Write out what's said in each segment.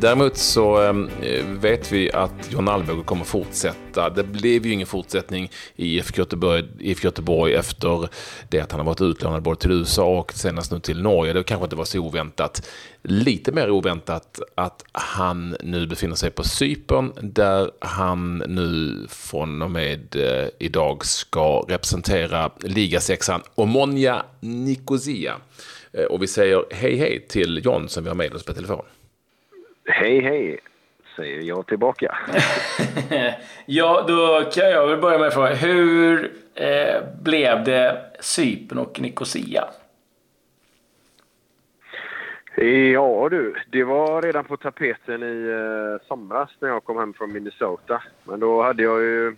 däremot så ehm, vet vi att John Alvbåge kommer fortsätta. Det blev ju ingen fortsättning i IFK Göteborg, Göteborg efter det att han har varit utlånad både till USA och senast nu till Norge. Det kanske inte var så oväntat. Lite mer oväntat att han nu befinner sig på Cypern där han nu från och med eh, idag ska representera ligasexan Omonia Nicosia. Eh, och vi säger hej hej till John som vi har med oss på telefon. Hej hej, säger jag tillbaka. ja, då kan jag väl börja med att fråga. Hur eh, blev det Cypern och Nicosia? Ja du, det var redan på tapeten i eh, somras när jag kom hem från Minnesota. Men då hade jag ju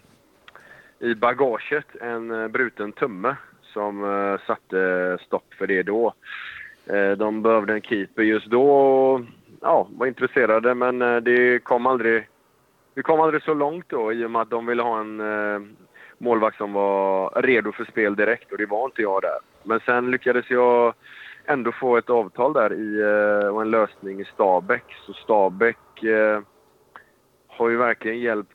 i bagaget en eh, bruten tumme som eh, satte stopp för det då. Eh, de behövde en keeper just då ja, var intresserade men eh, det kom aldrig, vi kom aldrig så långt då i och med att de ville ha en eh, målvakt som var redo för spel direkt och det var inte jag där. Men sen lyckades jag ändå få ett avtal där i, eh, och en lösning i Stabäck. Så Stabäck eh, har ju verkligen hjälpt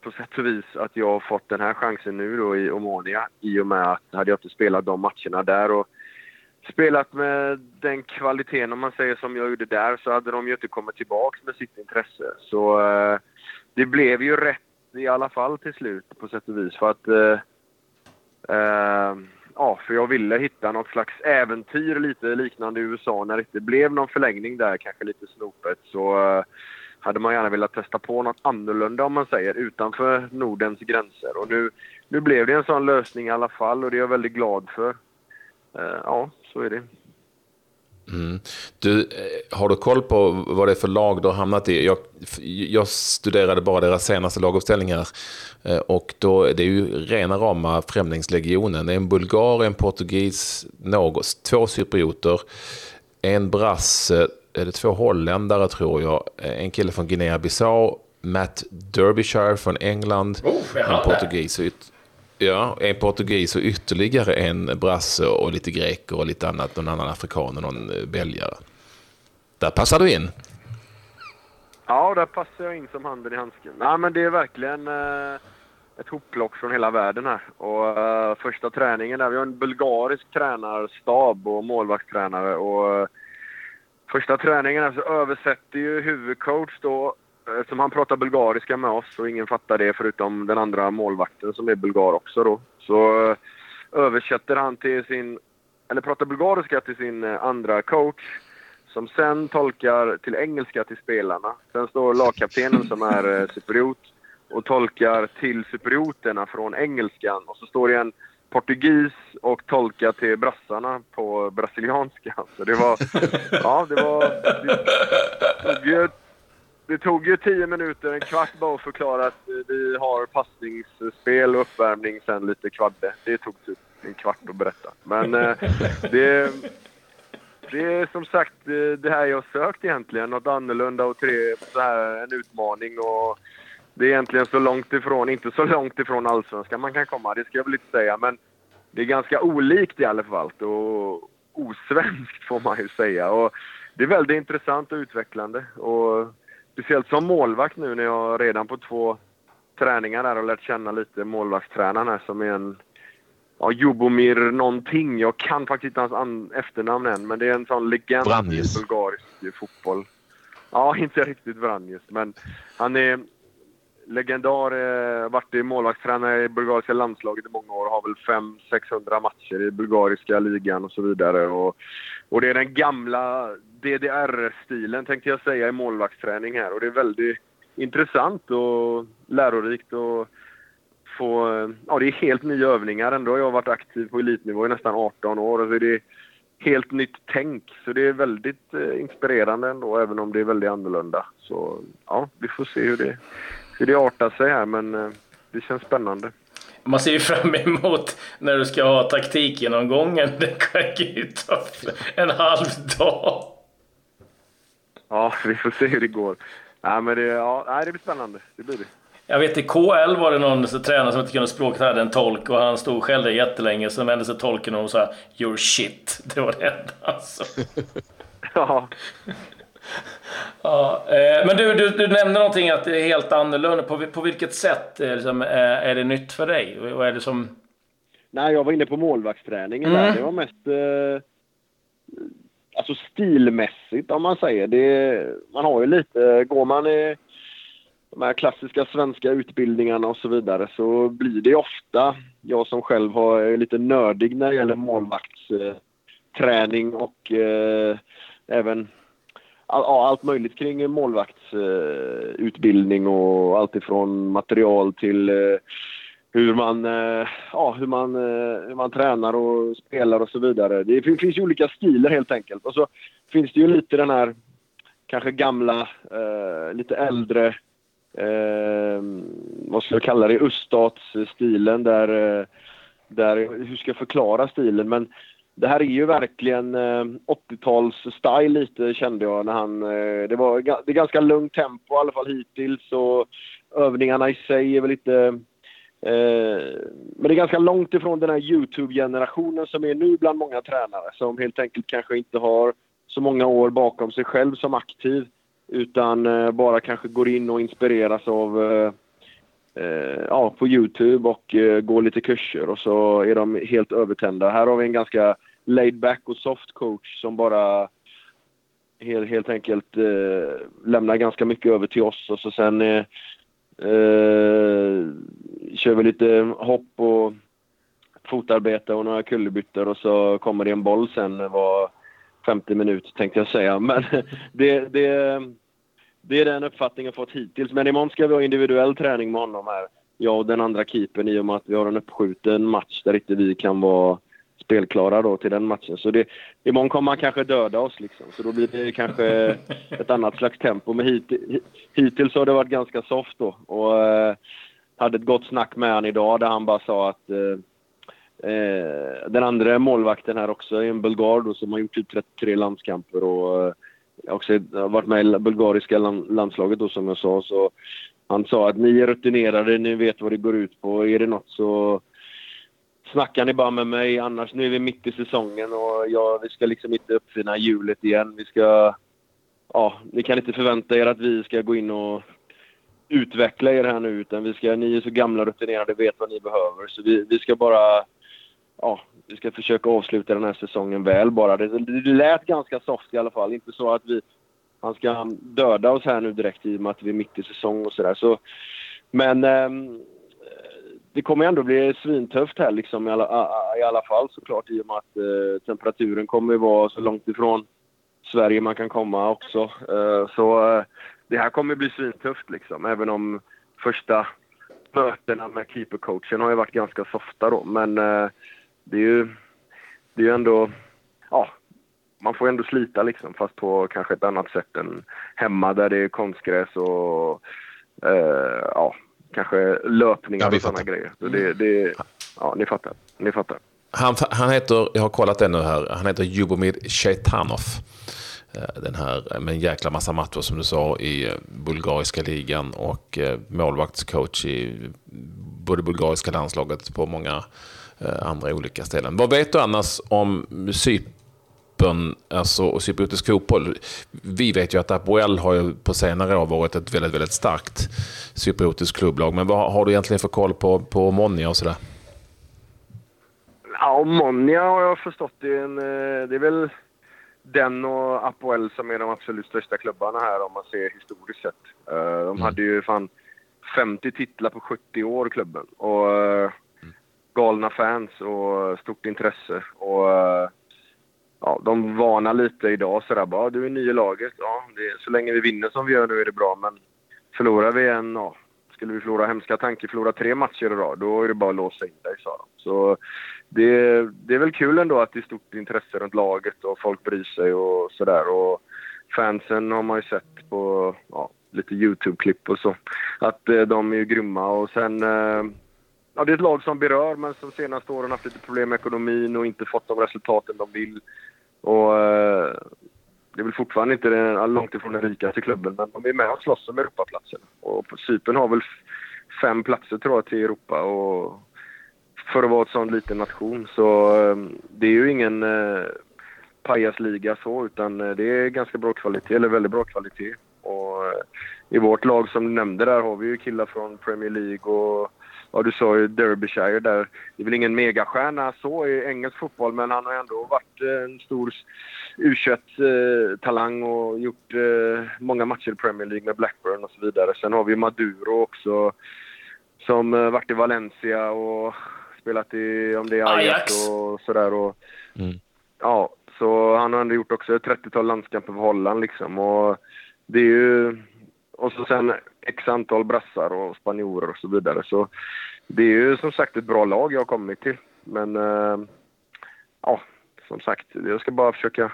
på sätt och vis att jag har fått den här chansen nu då i Omonia i och med att hade jag inte spelat de matcherna där och spelat med den kvaliteten om man säger som jag gjorde där så hade de ju inte kommit tillbaka med sitt intresse. Så eh, det blev ju rätt i alla fall till slut på sätt och vis för att eh, eh, ja, för jag ville hitta något slags äventyr lite liknande i USA när det inte blev någon förlängning där, kanske lite snopet. Så eh, hade man gärna velat testa på något annorlunda om man säger, utanför Nordens gränser. Och nu, nu blev det en sån lösning i alla fall och det är jag väldigt glad för. Uh, ja, så är det. Mm. Du, eh, har du koll på vad det är för lag du har hamnat i? Jag, jag studerade bara deras senaste laguppställningar. Eh, och då, det är ju rena rama Främlingslegionen. Det är en bulgar, en portugis, något, två cyprioter, en brasse, är det två holländare tror jag, eh, en kille från Guinea-Bissau, Matt Derbyshire från England, oh, en portugis Ja, en portugis och ytterligare en brasse och lite greker och lite annat, någon annan afrikan och någon eh, belgare. Där passar du in. Ja, där passar jag in som handen i handsken. Nej, men det är verkligen eh, ett hopplock från hela världen här. Och eh, första träningen där, vi har en bulgarisk tränarstab och målvaktstränare och eh, första träningen här så översätter ju huvudcoach då Eh, eftersom han pratar bulgariska med oss och ingen fattar det förutom den andra målvakten som är bulgar också då. Så eh, översätter han till sin, eller pratar bulgariska till sin eh, andra coach som sen tolkar till engelska till spelarna. Sen står lagkaptenen som är superiot cypriot och tolkar till cyprioterna från engelskan och så står det en portugis och tolkar till brassarna på brasilianska. Så det var... Ja, det var... Det, det det tog ju tio minuter, en kvart bara att förklara att vi har passningsspel och uppvärmning sen lite kvadde. Det tog typ en kvart att berätta. Men eh, det, det är som sagt eh, det här jag sökt egentligen. Något annorlunda och tre, så här, en utmaning. Och det är egentligen så långt ifrån, inte så långt ifrån allsvenskan man kan komma, det ska jag väl inte säga. Men det är ganska olikt i alla fall. Och osvenskt får man ju säga. Och det är väldigt intressant och utvecklande. Och speciellt som målvakt nu när jag redan på två träningar där har lärt känna lite målvaktstränaren här som är en ja, Jubomir någonting. Jag kan faktiskt inte hans efternamn än, men det är en sån legend Vranjes. i bulgarisk fotboll. Ja, inte riktigt Vranjes, men han är legendar. Eh, varit i målvaktstränare i bulgariska landslaget i många år. Har väl 500-600 matcher i bulgariska ligan och så vidare. Och, och det är den gamla DDR-stilen tänkte jag säga i målvaktsträning här. Och det är väldigt intressant och lärorikt och få... Ja, det är helt nya övningar. Ändå Jag har varit aktiv på elitnivå i nästan 18 år. Och så är det helt nytt tänk. Så det är väldigt eh, inspirerande ändå, även om det är väldigt annorlunda. Så ja, vi får se hur det, hur det artar sig här, men eh, det känns spännande. Man ser ju fram emot när du ska ha taktikgenomgången. Det kan ju ta en halv dag. Ja, vi får se hur det går. Nej, men det, ja, det blir spännande. Det blir det. Jag vet i KL var det någon så, tränare som inte kunde språket hade en tolk och han stod själv där jättelänge. Sen vände sig tolken och sa “You're shit”. Det var det enda alltså. ja. Ja, eh, men du, du, du nämnde någonting att det är helt annorlunda. På, på vilket sätt är det, som, eh, är det nytt för dig? Vad är det som... Nej, jag var inne på målvaktsträningen mm. där. Det var mest... Eh, stilmässigt om man säger. Det, man har ju lite... Går man i de här klassiska svenska utbildningarna och så vidare så blir det ofta, jag som själv har, är lite nördig när det gäller målvaktsträning och eh, även all, allt möjligt kring målvaktsutbildning och allt ifrån material till eh, hur man, eh, ja, hur, man, eh, hur man tränar och spelar och så vidare. Det finns ju olika stilar helt enkelt. Och så finns det ju lite den här kanske gamla, eh, lite äldre eh, vad ska jag kalla det, öststatsstilen där, där, hur ska jag förklara stilen? Men det här är ju verkligen eh, 80-tals-style lite kände jag när han... Eh, det var det är ganska lugnt tempo i alla fall hittills och övningarna i sig är väl lite... Eh, men det är ganska långt ifrån den här Youtube-generationen som är nu bland många tränare som helt enkelt kanske inte har så många år bakom sig själv som aktiv utan eh, bara kanske går in och inspireras av eh, eh, ja, på Youtube och eh, går lite kurser och så är de helt övertända. Här har vi en ganska laid back och soft coach som bara helt, helt enkelt eh, lämnar ganska mycket över till oss och så sen eh, eh, kör vi lite hopp och fotarbete och några kullerbyttor och så kommer det en boll sen var 50 minut tänkte jag säga. Men det, det, det är den uppfattningen jag fått hittills. Men imorgon ska vi ha individuell träning med honom här. Jag och den andra keepern i och med att vi har en uppskjuten match där inte vi kan vara spelklara då till den matchen. Så det, imorgon kommer han kanske döda oss liksom. Så då blir det kanske ett annat slags tempo. Men hit, hittills har det varit ganska soft då. Och eh, hade ett gott snack med honom idag där han bara sa att eh, Eh, den andra målvakten här också är en bulgar då, som har gjort typ 33 landskamper och eh, också har varit med i bulgariska landslaget då som jag sa. Så han sa att ni är rutinerade, ni vet vad det går ut på. Är det något så snackar ni bara med mig. Annars, nu är vi mitt i säsongen och ja, vi ska liksom inte uppfinna hjulet igen. Vi ska... Ja, ni kan inte förvänta er att vi ska gå in och utveckla er här nu utan vi ska, ni är så gamla och rutinerade, och vet vad ni behöver. Så vi, vi ska bara ja, vi ska försöka avsluta den här säsongen väl bara. Det, det lät ganska soft i alla fall. Inte så att vi, han ska döda oss här nu direkt i och med att vi är mitt i säsong och sådär. Så, men eh, det kommer ändå bli svintufft här liksom i alla, i alla fall såklart i och med att eh, temperaturen kommer att vara så långt ifrån Sverige man kan komma också. Eh, så eh, det här kommer bli svintufft liksom. Även om första mötena med keepercoachen har ju varit ganska softa då. Men eh, det är ju, det är ju ändå, ja, man får ändå slita liksom fast på kanske ett annat sätt än hemma där det är konstgräs och eh, ja, kanske löpningar ja, och sådana grejer. Så det, det, ja, ni fattar. Ni fattar. Han, han heter, jag har kollat det nu här, han heter Jubomir Sheitanov. Eh, den här med en jäkla massa matcher som du sa i eh, bulgariska ligan och eh, målvaktscoach i både bulgariska landslaget på många andra olika ställen. Vad vet du annars om Cypern alltså, och cypriotisk fotboll? Vi vet ju att Apoel har ju på senare år varit ett väldigt, väldigt starkt cypriotiskt klubblag. Men vad har du egentligen för koll på, på Monja och sådär? Ja, Monja har jag förstått det är, en, eh, det är väl den och Apoel som är de absolut största klubbarna här om man ser historiskt sett. Eh, de mm. hade ju fan 50 titlar på 70 år, klubben. Och galna fans och stort intresse. Och, eh, ja, de varnar lite idag sådär bara, du är ny i laget. Ja, det, så länge vi vinner som vi gör nu är det bra, men förlorar vi en, ja, skulle vi förlora hemska tanke, förlora tre matcher i rad, då är det bara att låsa in dig, sa de. Så det, det är väl kul ändå att det är stort intresse runt laget och folk bryr sig och sådär. Och fansen har man ju sett på ja, lite YouTube-klipp och så, att eh, de är ju grymma och sen eh, ja, det är ett lag som berör, men som senaste åren haft lite problem med ekonomin och inte fått de resultaten de vill. Och, eh, det är väl fortfarande inte den, långt ifrån den rikaste klubben, men de är med och slåss om Europaplatsen. Och Cypern har väl fem platser tror jag till Europa. Och för att vara en sån liten nation så eh, det är ju ingen eh, pajasliga så, utan eh, det är ganska bra kvalitet, eller väldigt bra kvalitet. Och eh, i vårt lag som du nämnde där har vi ju killar från Premier League och ja, du sa ju Derbyshire där. Det är väl ingen megastjärna så i engelsk fotboll, men han har ändå varit en stor u talang och gjort eh, många matcher i Premier League med Blackburn och så vidare. Sen har vi Maduro också som eh, varit i Valencia och spelat i, om det är Ajax, Ajax. och sådär. Och, mm. Ja, så han har ändå gjort också ett 30-tal landskamper för Holland liksom. Och det är ju... Och sen x antal brassar och spanjorer och så vidare. Så det är ju som sagt ett bra lag jag har kommit till. Men eh, ja, som sagt, jag ska bara försöka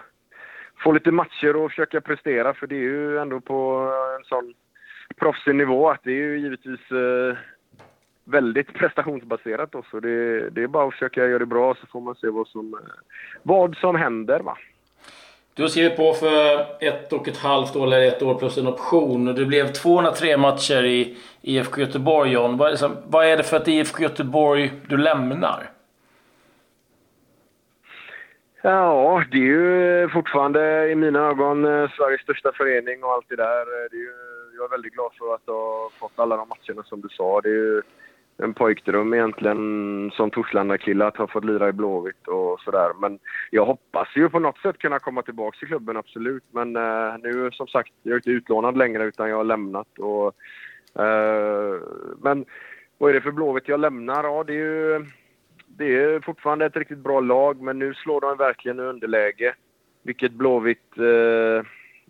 få lite matcher och försöka prestera för det är ju ändå på en sån proffsig nivå att det är ju givetvis eh, väldigt prestationsbaserat då, så det, det, är bara att försöka göra det bra så får man se vad som, eh, vad som händer. Va? Du har skrivit på för ett och ett halvt år, eller ett år plus en option. Det blev 203 matcher i IFK Göteborg, John. Vad är, det för ett IFK Göteborg du lämnar? Ja, det är ju fortfarande i mina ögon eh, Sveriges största förening och allt det där. Eh, det är ju, jag är väldigt glad för att ha fått alla de matcherna som du sa. Det är ju en pojkdröm egentligen som Torslanda-kille att ha fått lira i Blåvitt och sådär. Men jag hoppas ju på något sätt kunna komma tillbaka till klubben, absolut. Men eh, nu som sagt, jag är inte utlånad längre utan jag har lämnat. Och, eh, men vad är det för Blåvitt jag lämnar? Ja, det är ju det är fortfarande ett riktigt bra lag, men nu slår de verkligen underläge. Vilket Blåvitt eh,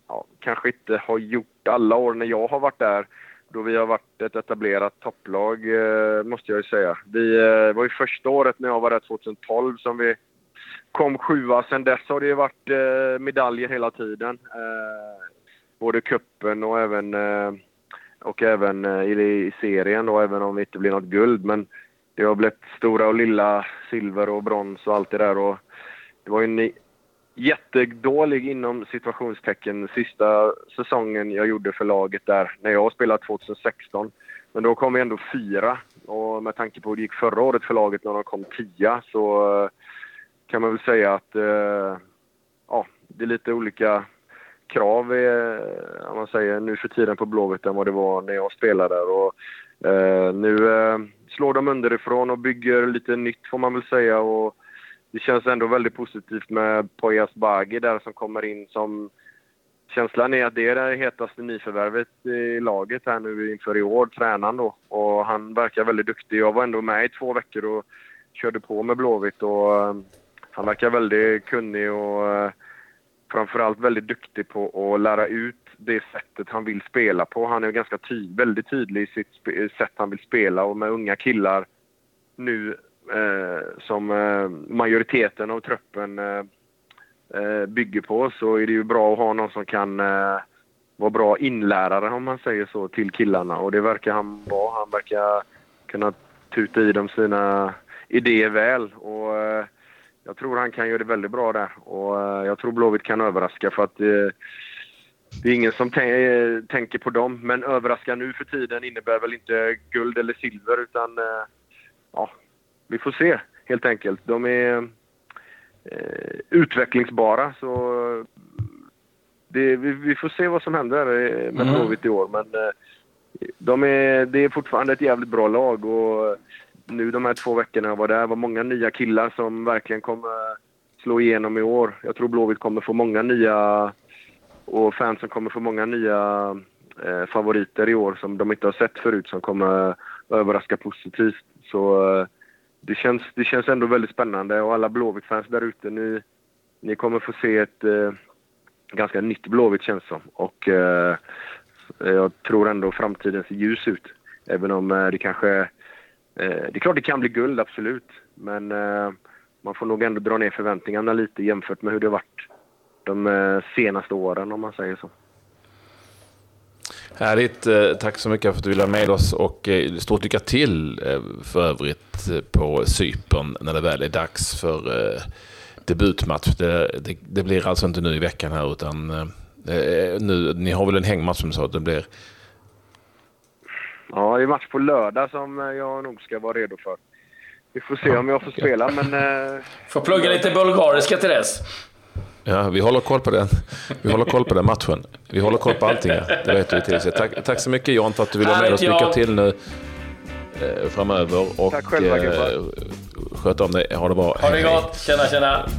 ja, kanske inte har gjort alla år när jag har varit där då vi har varit ett etablerat topplag, eh, måste jag ju säga. Vi eh, var ju första året när jag var där 2012 som vi kom sjua. Sen dess har det ju varit eh, medaljer hela tiden. Eh, både kuppen och även, eh, och även eh, i, serien då, även om det inte blir något guld. Men det har blivit stora och lilla silver och brons och allt det där. Och det var ju jättedålig inom situationstecken sista säsongen jag gjorde för laget där, när jag spelade 2016. Men då kom vi ändå fyra och med tanke på hur det gick förra året för laget när de kom tia så uh, kan man väl säga att uh, ja, det är lite olika krav uh, om man säger, nu för tiden på Blåvitt än vad det var när jag spelade där. Och, nu slår de underifrån och bygger lite nytt får man väl säga. Och, det känns ändå väldigt positivt med Poyas Bagi där som kommer in som... Känslan är att det är det hetaste nyförvärvet i laget här nu inför i år, tränaren då. Och han verkar väldigt duktig. Jag var ändå med i två veckor och körde på med Blåvitt och eh, han verkar väldigt kunnig och eh, framförallt väldigt duktig på att lära ut det sättet han vill spela på. Han är ganska ty väldigt tydlig i sitt sätt han vill spela och med unga killar nu Eh, som eh, majoriteten av truppen eh, eh, bygger på så är det ju bra att ha någon som kan eh, vara bra inlärare om man säger så till killarna. Och det verkar han vara. Han verkar kunna tuta i dem sina idéer väl. Och eh, jag tror han kan göra det väldigt bra där. Och eh, jag tror Blåvitt kan överraska för att det är ingen som tänker på dem, men överraska nu för tiden innebär väl inte guld eller silver utan ja, vi får se helt enkelt. De är eh, utvecklingsbara så det, vi, vi, får se vad som händer eh, med mm. Blåvitt i år. Men eh, de är, det är fortfarande ett jävligt bra lag och nu de här två veckorna jag var där var många nya killar som verkligen kommer slå igenom i år. Jag tror Blåvitt kommer få många nya och fansen kommer få många nya eh, favoriter i år som de inte har sett förut som kommer överraska positivt. Så eh, det, känns, det känns ändå väldigt spännande och alla Blåvitt-fans där ute, ni, ni kommer få se ett eh, ganska nytt Blåvitt känns som. Och eh, jag tror ändå framtiden ser ljus ut. Även om eh, det kanske... Eh, det är klart det kan bli guld, absolut. Men eh, man får nog ändå dra ner förväntningarna lite jämfört med hur det varit de eh, senaste åren om man säger så. Härligt. Eh, tack så mycket för att du ville vara med oss och eh, stort lycka till eh, för övrigt på Cypern när det väl är dags för debutmatch. Det, det, det blir alltså inte nu i veckan här utan nu, ni har väl en hängmatch som sa att det blir? Ja, det är match på lördag som jag nog ska vara redo för. Vi får se om jag får spela, men... Får plugga lite bulgariska till dess. Ja, vi håller koll på den. Vi håller koll på den matchen. Vi håller koll på allting. Det vet du till sig. Tack, tack så mycket John för att du ville vara med oss. Lycka till nu eh, framöver. Och, Tack själva, eh, Sköt om dig. Ha det bra. Ha det gott. Tjena, tjena.